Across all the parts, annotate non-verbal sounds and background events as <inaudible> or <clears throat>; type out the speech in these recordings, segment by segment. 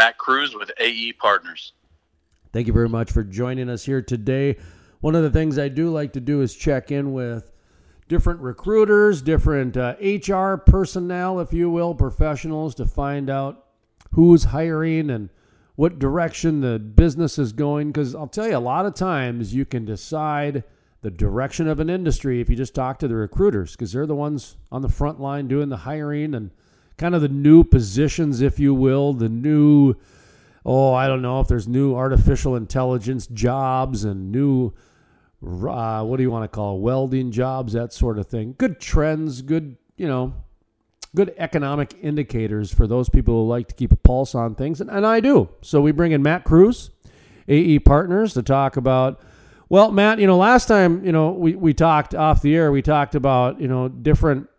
Matt Kruse with AE Partners. Thank you very much for joining us here today. One of the things I do like to do is check in with different recruiters, different uh, HR personnel, if you will, professionals to find out who's hiring and what direction the business is going. Because I'll tell you, a lot of times you can decide the direction of an industry if you just talk to the recruiters, because they're the ones on the front line doing the hiring and kind of the new positions, if you will, the new, oh, I don't know if there's new artificial intelligence jobs and new uh, what do you want to call it? welding jobs, that sort of thing. Good trends, good you know, good economic indicators for those people who like to keep a pulse on things, and, and I do. So we bring in Matt Kruse, AE Partners, to talk about. Well, Matt, you know, last time you know we we talked off the air, we talked about you know different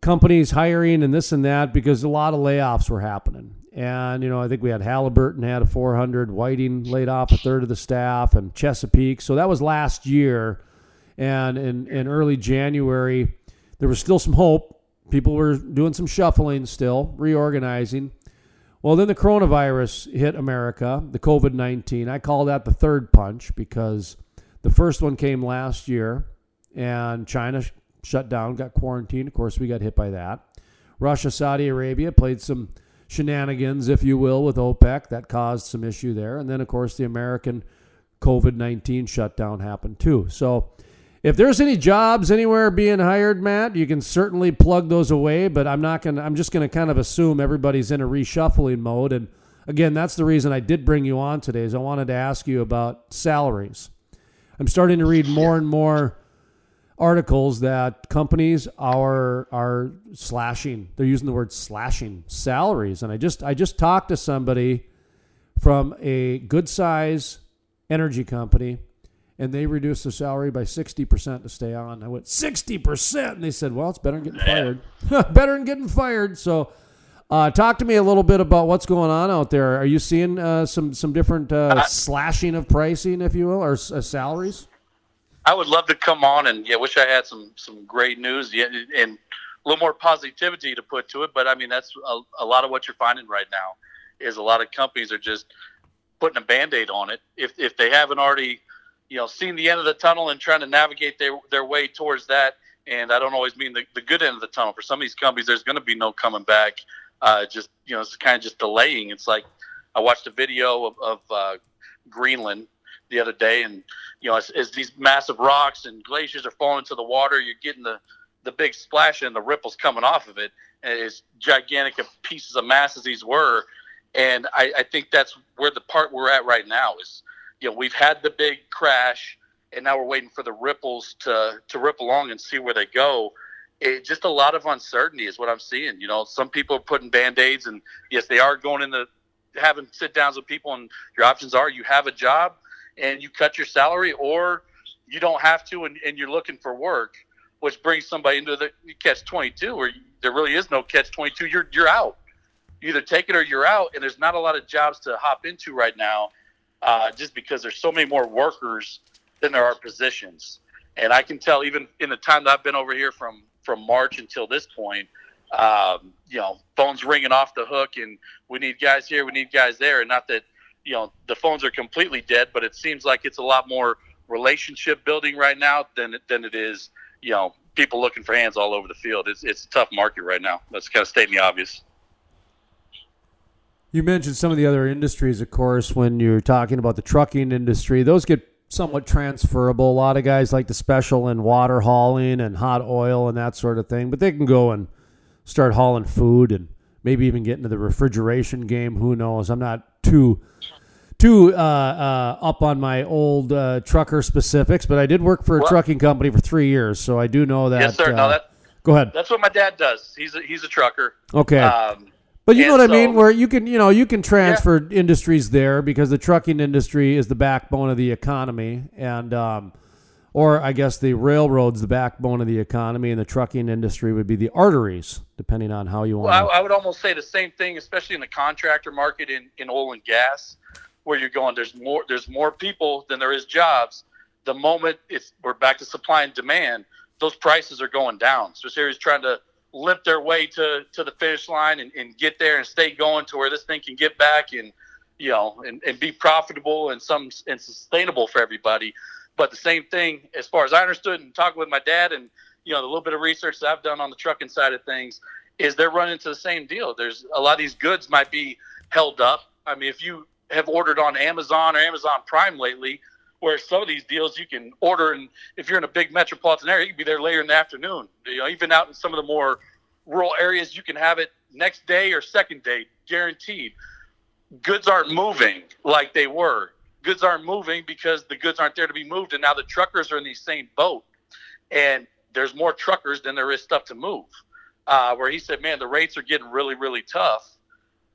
companies hiring and this and that because a lot of layoffs were happening. And, you know, I think we had Halliburton had a 400, Whiting laid off a third of the staff, and Chesapeake. So that was last year. And in, in early January, there was still some hope. People were doing some shuffling still, reorganizing. Well, then the coronavirus hit America, the COVID 19. I call that the third punch because the first one came last year, and China shut down, got quarantined. Of course, we got hit by that. Russia, Saudi Arabia played some shenanigans, if you will, with OPEC. That caused some issue there. And then, of course, the American COVID 19 shutdown happened too. So, if there's any jobs anywhere being hired, Matt, you can certainly plug those away. But I'm not gonna. I'm just gonna kind of assume everybody's in a reshuffling mode. And again, that's the reason I did bring you on today. Is I wanted to ask you about salaries. I'm starting to read more and more articles that companies are are slashing. They're using the word slashing salaries, and I just I just talked to somebody from a good size energy company, and they reduced the salary by sixty percent to stay on. I went sixty percent, and they said, "Well, it's better than getting fired. <laughs> better than getting fired." So. Uh, talk to me a little bit about what's going on out there. Are you seeing uh, some some different uh, slashing of pricing, if you will, or uh, salaries? I would love to come on and yeah, wish I had some some great news yeah, and a little more positivity to put to it. But I mean, that's a, a lot of what you're finding right now is a lot of companies are just putting a band-aid on it if if they haven't already you know seen the end of the tunnel and trying to navigate their their way towards that. And I don't always mean the, the good end of the tunnel. For some of these companies, there's going to be no coming back. Uh, just you know, it's kind of just delaying. It's like I watched a video of, of uh, Greenland the other day, and you know, as, as, these massive rocks and glaciers are falling into the water, you're getting the the big splash and the ripples coming off of it. As gigantic pieces of mass as these were, and I, I think that's where the part we're at right now is, you know, we've had the big crash, and now we're waiting for the ripples to to rip along and see where they go. It, just a lot of uncertainty is what I'm seeing. You know, some people are putting band aids, and yes, they are going into having sit downs with people, and your options are you have a job and you cut your salary, or you don't have to and, and you're looking for work, which brings somebody into the catch 22 where there really is no catch 22. You're, you're out. You either take it or you're out. And there's not a lot of jobs to hop into right now uh, just because there's so many more workers than there are positions. And I can tell even in the time that I've been over here from, from March until this point, um, you know, phones ringing off the hook and we need guys here, we need guys there. And not that – you know the phones are completely dead, but it seems like it's a lot more relationship building right now than than it is you know people looking for hands all over the field. It's it's a tough market right now. That's kind of stating the obvious. You mentioned some of the other industries, of course, when you're talking about the trucking industry. Those get somewhat transferable. A lot of guys like the special in water hauling and hot oil and that sort of thing, but they can go and start hauling food and maybe even get into the refrigeration game. Who knows? I'm not too too uh, uh, up on my old uh, trucker specifics, but I did work for a well, trucking company for three years, so I do know that. Yes, sir. no, uh, that, go ahead. That's what my dad does. He's a, he's a trucker. Okay. Um, but you know what so, I mean, where you can, you know, you can transfer yeah. industries there because the trucking industry is the backbone of the economy, and um, or I guess the railroads, the backbone of the economy, and the trucking industry would be the arteries, depending on how you want. Well, I, I would almost say the same thing, especially in the contractor market in, in oil and gas where you're going. There's more there's more people than there is jobs. The moment it's we're back to supply and demand, those prices are going down. So Series trying to limp their way to, to the finish line and, and get there and stay going to where this thing can get back and, you know, and, and be profitable and some and sustainable for everybody. But the same thing, as far as I understood and talking with my dad and, you know, the little bit of research that I've done on the trucking side of things is they're running into the same deal. There's a lot of these goods might be held up. I mean, if you have ordered on Amazon or Amazon Prime lately, where some of these deals you can order, and if you're in a big metropolitan area, you can be there later in the afternoon. You know, even out in some of the more rural areas, you can have it next day or second day, guaranteed. Goods aren't moving like they were. Goods aren't moving because the goods aren't there to be moved, and now the truckers are in the same boat, and there's more truckers than there is stuff to move. Uh, where he said, "Man, the rates are getting really, really tough."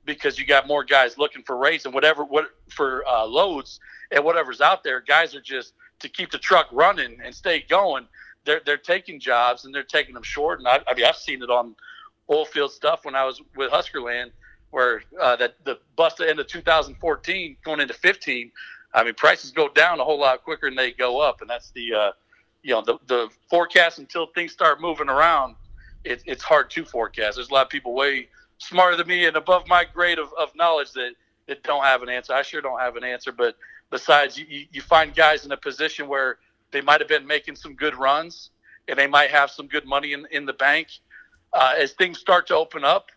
Because you got more guys looking for rates and whatever what for uh, loads and whatever's out there. Guys are just to keep the truck running and stay going. They're they're taking jobs and they're taking them short. And I, I mean I've seen it on oil field stuff when I was with Huskerland, where uh, that the bust end of 2014 going into 15. I mean prices go down a whole lot quicker than they go up, and that's the uh, you know the the forecast until things start moving around. It, it's hard to forecast. There's a lot of people way smarter than me and above my grade of, of knowledge that, that don't have an answer. I sure don't have an answer. But besides, you, you find guys in a position where they might have been making some good runs and they might have some good money in, in the bank. Uh, as things start to open up,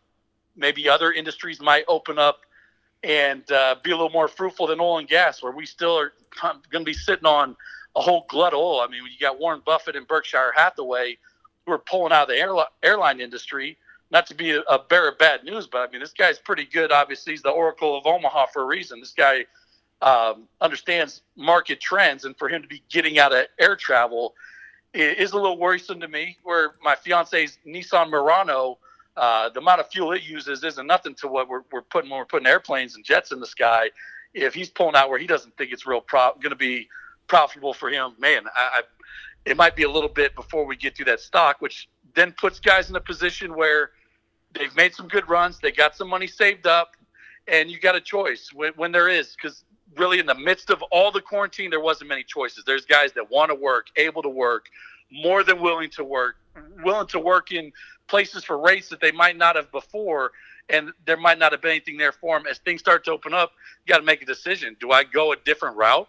maybe other industries might open up and uh, be a little more fruitful than oil and gas, where we still are going to be sitting on a whole glut of oil. I mean, you got Warren Buffett and Berkshire Hathaway who are pulling out of the airline industry not to be a, a bearer of bad news, but I mean, this guy's pretty good. Obviously, he's the Oracle of Omaha for a reason. This guy um, understands market trends, and for him to be getting out of air travel is a little worrisome to me. Where my fiance's Nissan Murano, uh, the amount of fuel it uses isn't nothing to what we're, we're putting when we're putting airplanes and jets in the sky. If he's pulling out where he doesn't think it's real pro- going to be profitable for him, man, I, I, it might be a little bit before we get to that stock, which then puts guys in a position where they've made some good runs. They got some money saved up, and you got a choice when, when there is because really in the midst of all the quarantine, there wasn't many choices. There's guys that want to work, able to work, more than willing to work, willing to work in places for rates that they might not have before, and there might not have been anything there for them. As things start to open up, you got to make a decision. Do I go a different route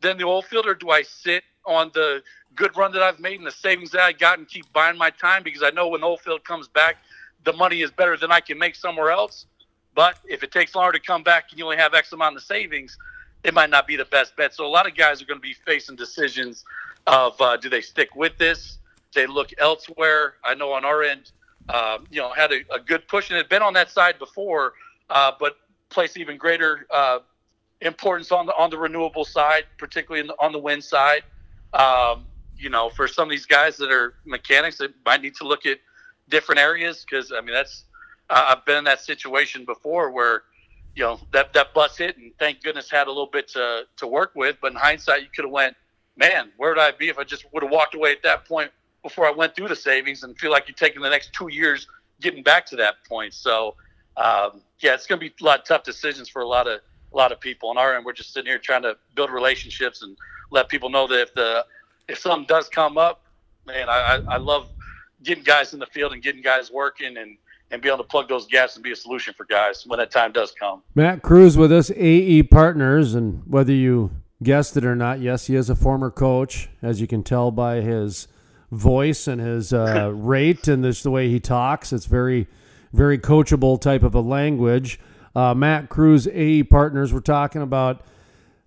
than the old field, or do I sit on the good run that I've made and the savings that I got and keep buying my time because I know when oil field comes back, the money is better than I can make somewhere else. But if it takes longer to come back and you only have X amount of savings, it might not be the best bet. So a lot of guys are going to be facing decisions of uh, do they stick with this? They look elsewhere? I know on our end, uh, you know, had a, a, good push and had been on that side before, uh, but place even greater uh, importance on the on the renewable side, particularly the, on the wind side. Um, you know, for some of these guys that are mechanics, they might need to look at different areas because I mean that's I've been in that situation before where you know that that bus hit and thank goodness had a little bit to to work with, but in hindsight you could have went, man, where would I be if I just would have walked away at that point before I went through the savings and feel like you're taking the next two years getting back to that point. So um, yeah, it's going to be a lot of tough decisions for a lot of a lot of people on our end. We're just sitting here trying to build relationships and let people know that if the if something does come up, man, I, I love getting guys in the field and getting guys working and and be able to plug those gaps and be a solution for guys when that time does come. Matt Kruse with us, AE Partners, and whether you guessed it or not, yes, he is a former coach, as you can tell by his voice and his uh, <laughs> rate and this the way he talks. It's very, very coachable type of a language. Uh, Matt Kruse, AE Partners, we're talking about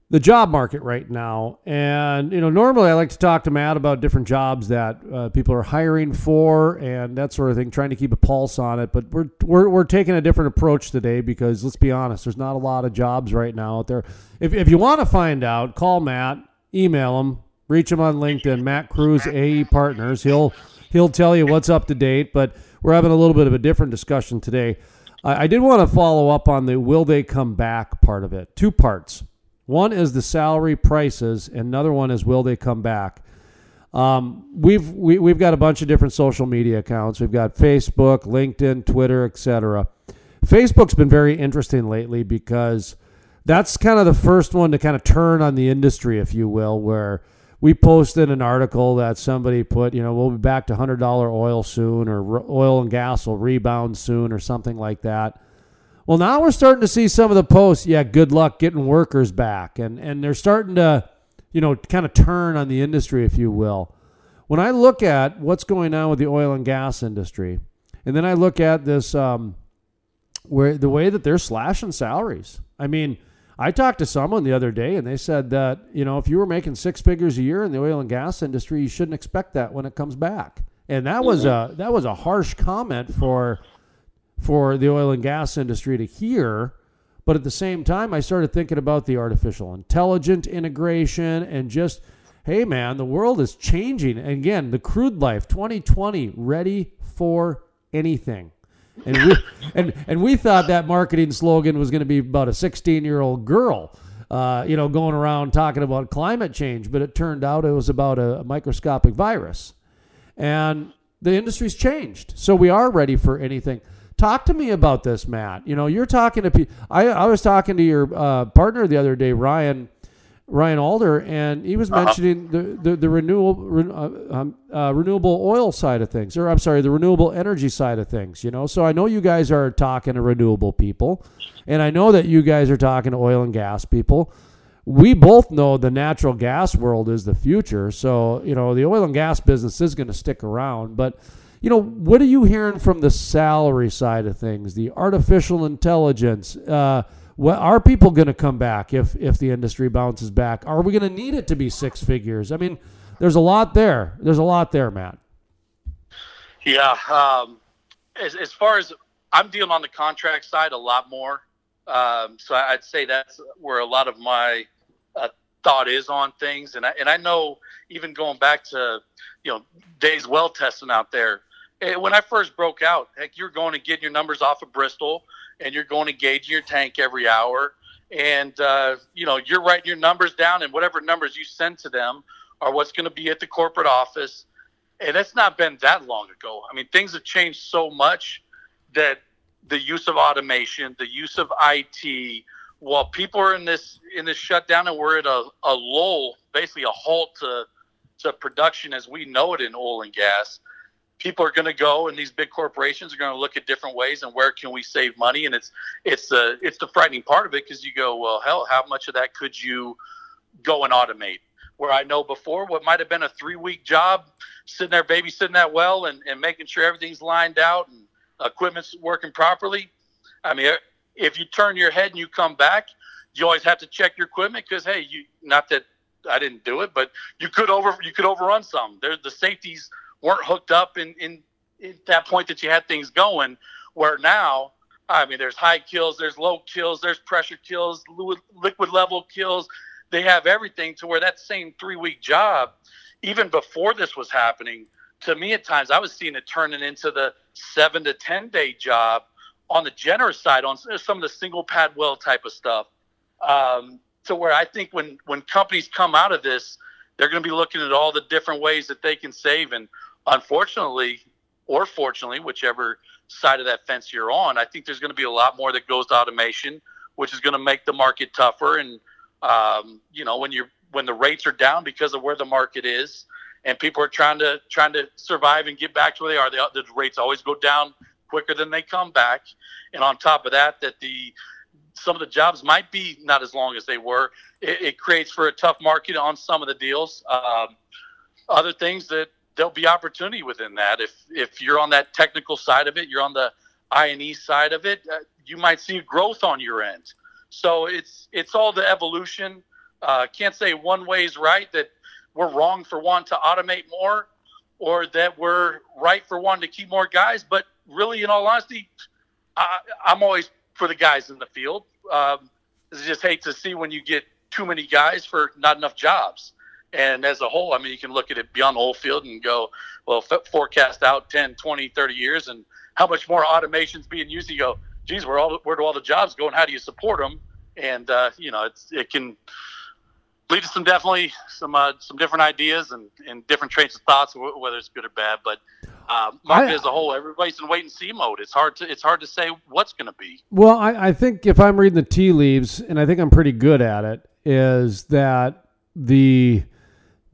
the job market right now. And, you know, normally I like to talk to Matt about different jobs that uh, people are hiring for and that sort of thing, trying to keep a pulse on it. But we're, we're, we're taking a different approach today because let's be honest, there's not a lot of jobs right now out there. If, if you want to find out, call Matt, email him, reach him on LinkedIn, Matt Kruse, AE Partners. He'll, he'll tell you what's up to date, but we're having a little bit of a different discussion today. I, I did want to follow up on the will they come back part of it. Two parts. One is the salary prices, another one is will they come back. Um, we've we, we've got a bunch of different social media accounts. We've got Facebook, LinkedIn, Twitter, etc. Facebook's been very interesting lately because that's kind of the first one to kind of turn on the industry, if you will, where we posted an article that somebody put, you know, we'll be back to $100 oil soon or oil and gas will rebound soon or something like that. Well, now we're starting to see some of the posts, yeah, good luck getting workers back. And, and they're starting to, you know, kind of turn on the industry, if you will. When I look at what's going on with the oil and gas industry, and then I look at this, um, where the way that they're slashing salaries. I mean, I talked to someone the other day and they said that, you know, if you were making six figures a year in the oil and gas industry, you shouldn't expect that when it comes back. And that was a that was a harsh comment for for the oil and gas industry to hear. But at the same time, I started thinking about the artificial intelligence integration and just, hey man, the world is changing. And again, the crude life 2020 ready for anything. And we <laughs> and and we thought that marketing slogan was going to be about a 16 year old girl, uh, you know, going around talking about climate change. But it turned out it was about a, a microscopic virus, and the industry's changed. So we are ready for anything. Talk to me about this, Matt. You know, you're talking to people. I, I was talking to your uh, partner the other day, Ryan Ryan Alder, and he was uh-huh. mentioning the, the, the renewable uh, um, uh, renewable oil side of things, or I'm sorry, the renewable energy side of things. You know, so I know you guys are talking to renewable people, and I know that you guys are talking to oil and gas people. We both know the natural gas world is the future, so you know the oil and gas business is going to stick around. But you know, what are you hearing from the salary side of things, the artificial intelligence? Uh, what, are people going to come back if if the industry bounces back? Are we going to need it to be six figures? I mean, there's a lot there. There's a lot there, Matt. Yeah. Um, as, as far as I'm dealing on the contract side a lot more. Um, so I'd say that's where a lot of my uh, thought is on things. And I, and I know even going back to, you know, days well testing out there, eh, when I first broke out, heck, you're going to get your numbers off of Bristol and you're going to gauge your tank every hour. And, uh, you know, you're writing your numbers down, and whatever numbers you send to them are what's going to be at the corporate office. And it's not been that long ago. I mean, things have changed so much that the use of automation, the use of IT, while people are in this in this shutdown and we're at a, a lull, basically a halt to to production as we know it in oil and gas, people are going to go and these big corporations are going to look at different ways and where can we save money. And it's it's the it's the frightening part of it because you go well hell how much of that could you go and automate? Where i know before what might have been a three week job sitting there babysitting that well and, and making sure everything's lined out and equipment's working properly i mean if you turn your head and you come back you always have to check your equipment because hey you not that i didn't do it but you could over you could overrun some. There's the safeties weren't hooked up in, in, in that point that you had things going. Where now, I mean, there's high kills, there's low kills, there's pressure kills, liquid level kills. They have everything to where that same three week job, even before this was happening, to me at times I was seeing it turning into the seven to ten day job on the generous side on some of the single pad well type of stuff. Um, to where I think when when companies come out of this, they're going to be looking at all the different ways that they can save. And unfortunately, or fortunately, whichever side of that fence you're on, I think there's going to be a lot more that goes to automation, which is going to make the market tougher. And um, you know, when you're when the rates are down because of where the market is, and people are trying to trying to survive and get back to where they are, they, the rates always go down quicker than they come back. And on top of that, that the some of the jobs might be not as long as they were. It, it creates for a tough market on some of the deals. Um, other things that there'll be opportunity within that. If if you're on that technical side of it, you're on the I and E side of it, uh, you might see growth on your end. So it's it's all the evolution. Uh, can't say one way is right that we're wrong for wanting to automate more, or that we're right for wanting to keep more guys. But really, in all honesty, I, I'm always for the guys in the field. Um, I just hate to see when you get too many guys for not enough jobs. And as a whole, I mean, you can look at it beyond the whole field and go, well, f- forecast out 10, 20, 30 years and how much more automation is being used. You go, geez, where all where do all the jobs go and how do you support them? And uh, you know, it's it can lead to some definitely some uh, some different ideas and, and different trains of thoughts, whether it's good or bad. But uh, market I, as a whole, everybody's in wait and see mode. It's hard to it's hard to say what's going to be. Well, I, I think if I'm reading the tea leaves, and I think I'm pretty good at it, is that the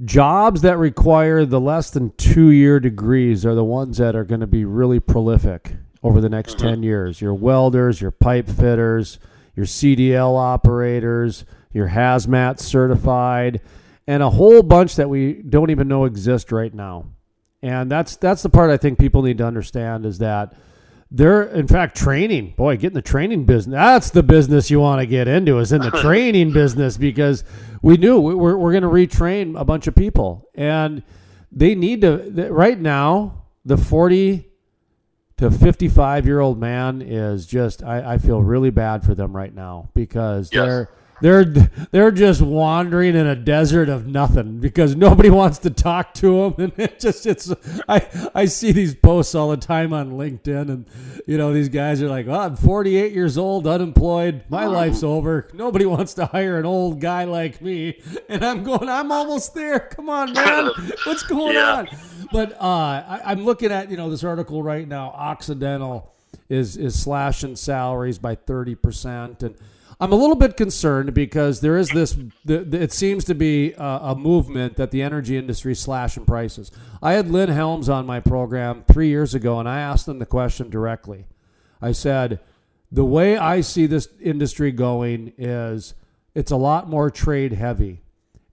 jobs that require the less than two year degrees are the ones that are going to be really prolific over the next Mm-hmm. 10 years. Your welders, your pipe fitters, your CDL operators, your hazmat certified, and a whole bunch that we don't even know exist right now. And that's that's the part I think people need to understand is that they're in fact training. Boy, getting the training business. That's the business you want to get into is in the <laughs> training business because we knew we- we're we're going to retrain a bunch of people and they need to right now the 40 to 55 year old man is just I, I feel really bad for them right now because Yes. they're they're they're just wandering in a desert of nothing because nobody <laughs> wants to talk to them and it just it's I I see these posts all the time on LinkedIn and you know these guys are like, "Oh, I'm 48 years old, unemployed. My life's over. Nobody <laughs> wants to hire an old guy like me." And I'm going, "I'm almost there. Come on, man. <laughs> What's going Yeah. on?" But uh, I, I'm looking at you know this article right now. Occidental is is slashing salaries by thirty percent, and I'm a little bit concerned because there is this. It seems to be a, a movement that the energy industry is slashing prices. I had Lynn Helms on my program three years ago, and I asked him the question directly. I said, the way I see this industry going is it's a lot more trade heavy.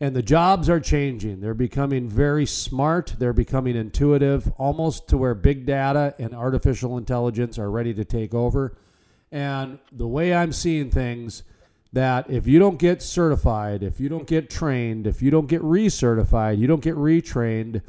And the jobs are changing. They're becoming very smart. They're becoming intuitive, almost to where big data and artificial intelligence are ready to take over. And the way I'm seeing things, that if you don't get certified, if you don't get trained, if you don't get recertified, you don't get retrained,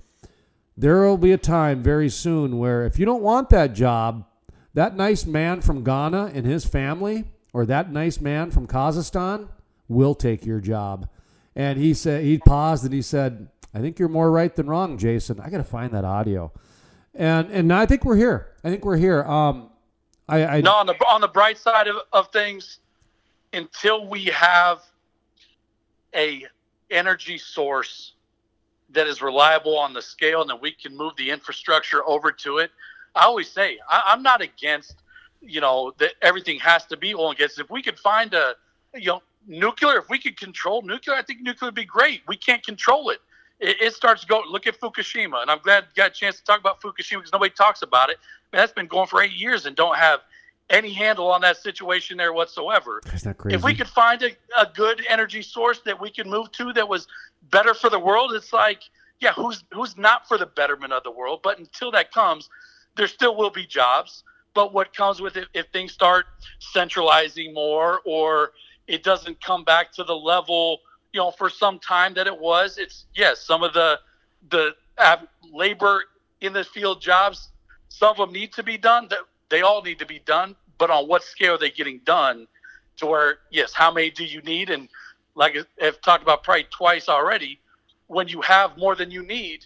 there will be a time very soon where if you don't want that job, that nice man from Ghana and his family, or that nice man from Kazakhstan, will take your job. And he said he paused and he said, "I think you're more right than wrong, Jason. I got to find that audio." And and I think we're here. I think we're here. Um, I, I No, on the on the bright side of, of things, until we have a energy source that is reliable on the scale and that we can move the infrastructure over to it. I always say I, I'm not against, you know, that everything has to be oil and gas. If we could find a, you know, nuclear, if we could control nuclear, I think nuclear would be great. We can't control it. It, it starts to go. Look at Fukushima, and I'm glad you got a chance to talk about Fukushima because nobody talks about it. That's been going for eight years and don't have any handle on that situation there whatsoever. If we could find a, a good energy source that we could move to that was better for the world, it's like, yeah, who's who's not for the betterment of the world? But until that comes, there still will be jobs. But what comes with it if things start centralizing more or it doesn't come back to the level, you know, for some time that it was, it's yes, some of the the labor in the field jobs, some of them need to be done. That they all need to be done, but on what scale are they getting done? To where yes, how many do you need? And like I've talked about probably twice already, when you have more than you need,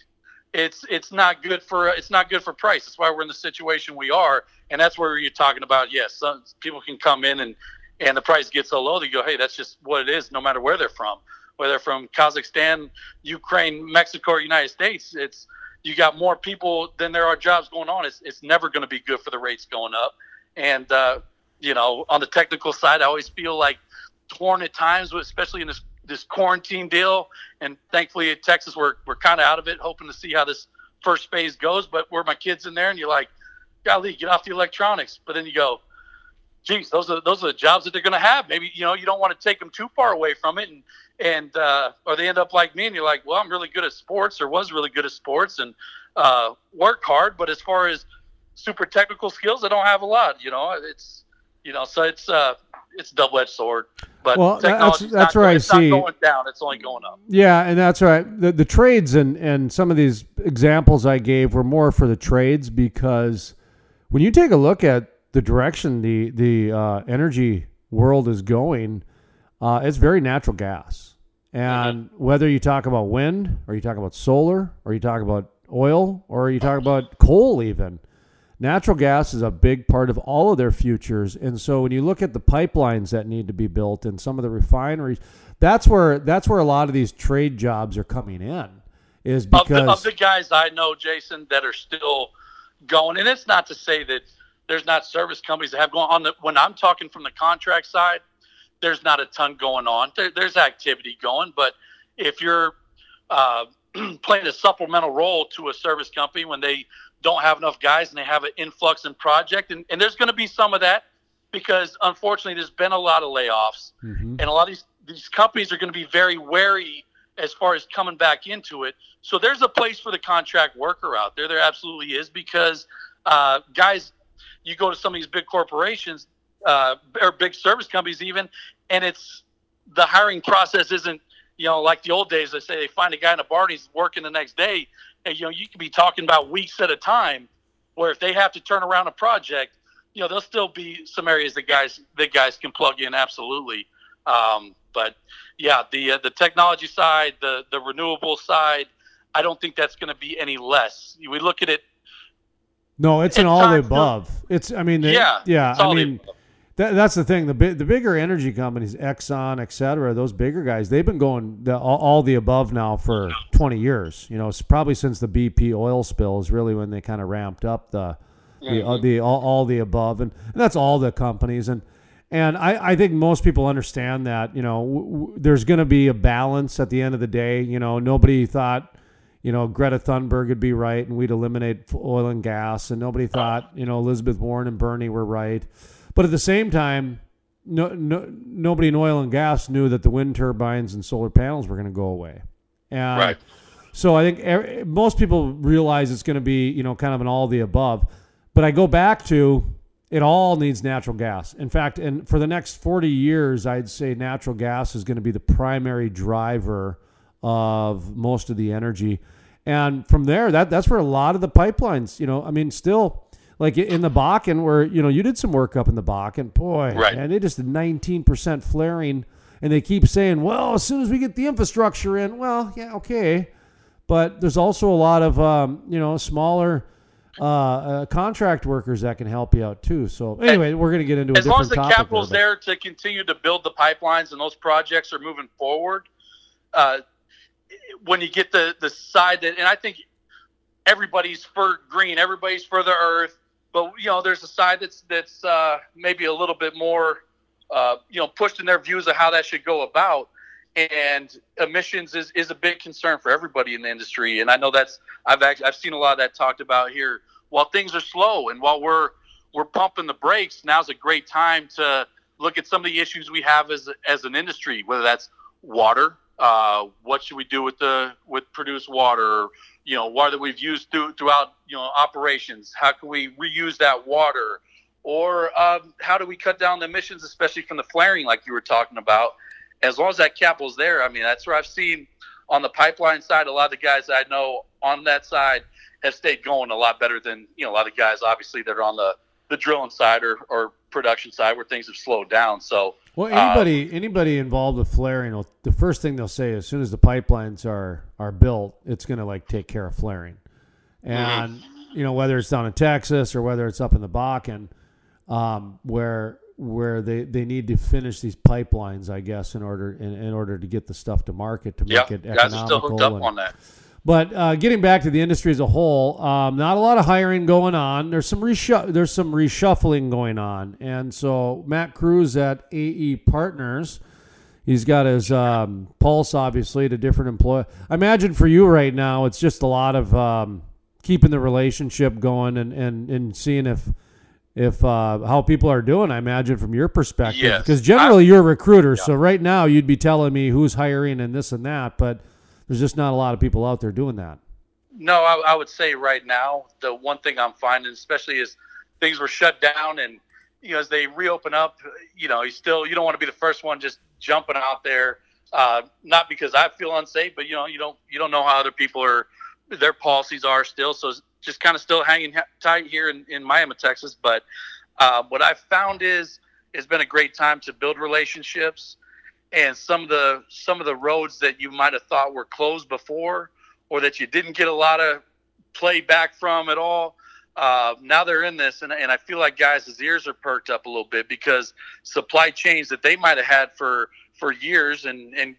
it's it's not good for it's not good for price. That's why we're in the situation we are, and that's where you're talking about. Yes, some people can come in and and the price gets so low, they go, hey, that's just what it is, no matter where they're from, whether from Kazakhstan, Ukraine, Mexico, or United States. It's you got more people than there are jobs going on. It's it's never going to be good for the rates going up, and uh, you know on the technical side, I always feel like torn at times, especially in this this quarantine deal. And thankfully, in Texas, we're we're kind of out of it, hoping to see how this first phase goes. But where my kids in there, and you're like, golly, get off the electronics. But then you go, geez, those are those are the jobs that they're going to have. Maybe you know you don't want to take them too far away from it, and and uh, or they end up like me, and you're like, well, I'm really good at sports, or was really good at sports, and uh, work hard. But as far as super technical skills, I don't have a lot. You know, it's you know, so it's uh, it's double edged sword. But Well, that's- that's not, where I see- not going down; it's only going up. Yeah, and that's right. The the trades and and some of these examples I gave were more for the trades because when you take a look at the direction the the uh, energy world is going, uh, it's very natural gas. And whether you talk about wind, or you talk about solar, or you talk about oil, or you talk about coal, even natural gas is a big part of all of their futures. And so when you look at the pipelines that need to be built and some of the refineries, that's where that's where a lot of these trade jobs are coming in. Is of the, because of the guys I know, Jason, that are still going, and it's not to say that there's not service companies that have gone on the. When I'm talking from the contract side, there's not a ton going on. There, there's activity going, but if you're uh, <clears throat> playing a supplemental role to a service company when they don't have enough guys and they have an influx in project. And, and there's going to be some of that because unfortunately there's been a lot of layoffs mm-hmm. and a lot of these, these companies are going to be very wary as far as coming back into it. So there's a place for the contract worker out there. There absolutely is because uh, guys, you go to some of these big corporations uh, or big service companies even, and it's the hiring process isn't you know like the old days. They say they find a guy in a bar and he's working the next day. And, you know you could be talking about weeks at a time. Where if they have to turn around a project, you know there'll still be some areas that guys that guys can plug in absolutely. Um, but yeah, the uh, the technology side, the the renewable side, I don't think that's going to be any less. We look at it. No, it's an all the above. It's I mean, they, yeah, yeah. I mean, that, that's the thing. The the bigger energy companies, Exxon, et cetera, those bigger guys, they've been going the, all, all, the above now for 20 years. You know, it's probably since the BP oil spill is really when they kind of ramped up the the, uh, the all, all the above, and, and that's all the companies and and I, I think most people understand that, you know, w- w- there's going to be a balance at the end of the day. You know, nobody thought, you know, Greta Thunberg would be right and we'd eliminate oil and gas. And nobody thought, you know, Elizabeth Warren and Bernie were right. But at the same time, no, no, nobody in oil and gas knew that the wind turbines and solar panels were going to go away. And right. So I think er, most people realize it's going to be, you know, kind of an all the above. But I go back to it all needs natural gas. In fact, and for the next 40 years, I'd say natural gas is going to be the primary driver of most of the energy. And from there, that that's where a lot of the pipelines, you know, I mean, still like in the Bakken, where you know you did some work up in the Bakken, boy, right. and they just did 19% flaring, and they keep saying, well, as soon as we get the infrastructure in, well, yeah, okay, but there's also a lot of um, you know smaller uh, uh, contract workers that can help you out too. So anyway, and we're going to get into as long as the capital's there, there, to continue to build the pipelines and those projects are moving forward. Uh, when you get the the side that, and I think everybody's for green, everybody's for the earth, but you know, there's a side that's that's uh, maybe a little bit more, uh, you know, pushed in their views of how that should go about and emissions is, is a big concern for everybody in the industry. And I know that's I've actually, I've seen a lot of that talked about here. While things are slow and while we're we're pumping the brakes, now's a great time to look at some of the issues we have as as an industry, whether that's water. Uh, what should we do with the with produced water? You know, water that we've used through, throughout you know operations. How can we reuse that water? Or um, how do we cut down the emissions, especially from the flaring, like you were talking about? as long as that capital's there, I mean, that's where I've seen on the pipeline side, a lot of the guys I know on that side have stayed going a lot better than, you know, a lot of guys obviously that are on the, the drilling side or, or production side where things have slowed down. So, well, anybody, um, anybody involved with flaring, will, the first thing they'll say as soon as the pipelines are, are built, it's going to like take care of flaring. And, mm-hmm. you know, whether it's down in Texas or whether it's up in the Bakken, um, where where they, they need to finish these pipelines, I guess, in order in, in order to get the stuff to market to make it economical. Guys are still hooked up and, on that. But uh, getting back to the industry as a whole, um, not a lot of hiring going on. There's some reshu- there's some reshuffling going on, and so Matt Kruse at AE Partners, he's got his um, pulse obviously to different employees. I imagine for you right now, it's just a lot of um, keeping the relationship going and, and, and seeing if if uh, how people are doing. I imagine from your perspective, yes. because generally I, you're a recruiter. Yeah. So right now you'd be telling me who's hiring and this and that, but there's just not a lot of people out there doing that. No, I, I would say right now the one thing I'm finding, especially is things were shut down and you know as they reopen up, you know you still you don't want to be the first one just jumping out there. Uh, not because I feel unsafe, but you know you don't you don't know how other people are their policies are still. So just kind of still hanging tight here in, in Miami, Texas. But uh, what I've found is it's been a great time to build relationships, and some of the some of the roads that you might have thought were closed before, or that you didn't get a lot of play back from at all. Uh, now they're in this, and, and I feel like guys' ears are perked up a little bit because supply chains that they might have had for for years, and and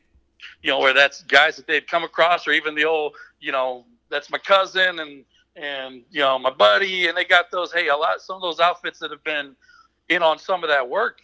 you know, where that's guys that they've come across, or even the old, you know, that's my cousin and and you know my buddy, and they got those. Hey, a lot some of those outfits that have been in on some of that work.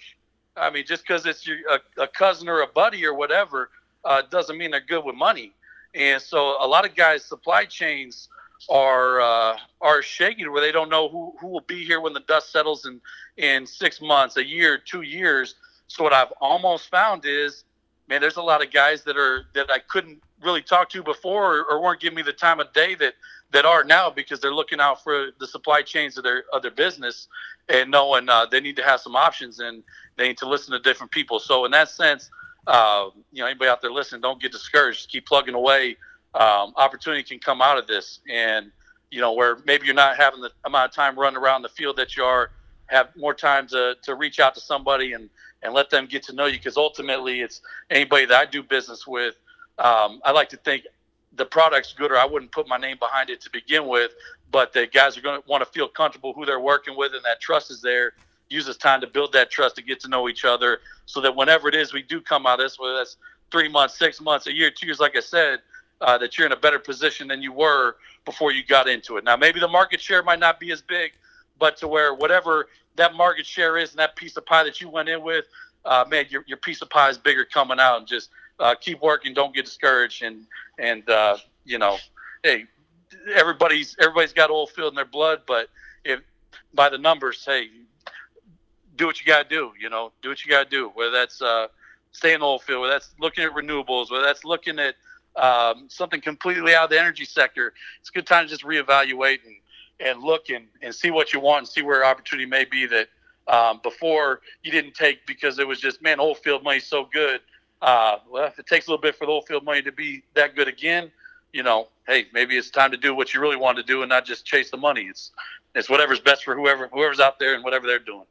I mean, just because it's your, a, a, cousin or a buddy or whatever uh, doesn't mean they're good with money. and so a lot of guys' supply chains are uh, are shaky where they don't know who, who will be here when the dust settles in in six months, a year, two years. So what I've almost found is, man, there's a lot of guys that are that I couldn't really talked to before or, weren't giving me the time of day that that are now because they're looking out for the supply chains of their of their business and knowing uh, they need to have some options and they need to listen to different people. So in that sense, uh, you know, anybody out there listening, don't get discouraged. Keep plugging away um, opportunity can come out of this. And, you know, where maybe you're not having the amount of time running around the field that you are, have more time to, to reach out to somebody and, and let them get to know you. Because ultimately, it's anybody that I do business with. Um, I like to think the product's good, or I wouldn't put my name behind it to begin with. But the guys are going to want to feel comfortable who they're working with, and that trust is there. Use this time to build that trust, to get to know each other, so that whenever it is we do come out of this, whether that's three months, six months, a year, two years, like I said, uh, that you're in a better position than you were before you got into it. Now, maybe the market share might not be as big, but to where whatever that market share is and that piece of pie that you went in with, uh, man, your, your piece of pie is bigger coming out. And just uh, keep working, don't get discouraged, and and uh, you know, hey, everybody's everybody's got oil field in their blood, but if by the numbers, hey, do what you got to do. You know, do what you got to do. Whether that's uh, stay in oil field, whether that's looking at renewables, whether that's looking at um, something completely out of the energy sector, it's a good time to just reevaluate and, and look and, and see what you want and see where opportunity may be that um, before you didn't take because it was just, man, oil field money's so good. Uh, well, if it takes a little bit for the oil field money to be that good again, you know, hey, maybe it's time to do what you really want to do and not just chase the money. It's it's whatever's best for whoever whoever's out there and whatever they're doing.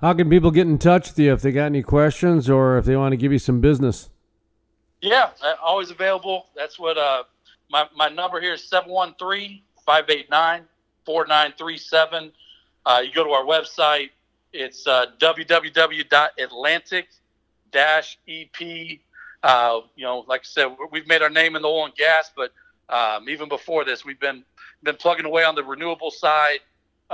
How can people get in touch with you if they got any questions or if they want to give you some business? Yeah, always available. That's what uh, my, my number here is 713 589 4937. Uh, you go to our website. It's uh, www.atlantic EP. Uh, you know, like I said, we've made our name in the oil and gas, but um, even before this, we've been been plugging away on the renewable side.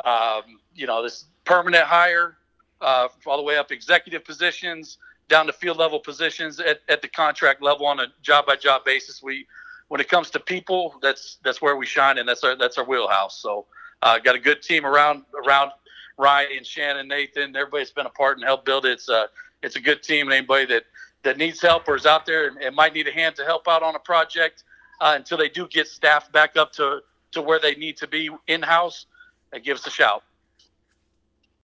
Um, you know, this permanent hire uh, all the way up executive positions, down to field level positions at, at the contract level on a job by job basis. We, when it comes to people, that's that's where we shine, and that's our that's our wheelhouse. So, uh, got a good team around around Ryan Shannon, Nathan. Everybody's been a part and helped build it. It's a it's a good team, and anybody that that needs help or is out there and, and might need a hand to help out on a project uh, until they do get staffed back up to to where they need to be in house, uh, give us a shout.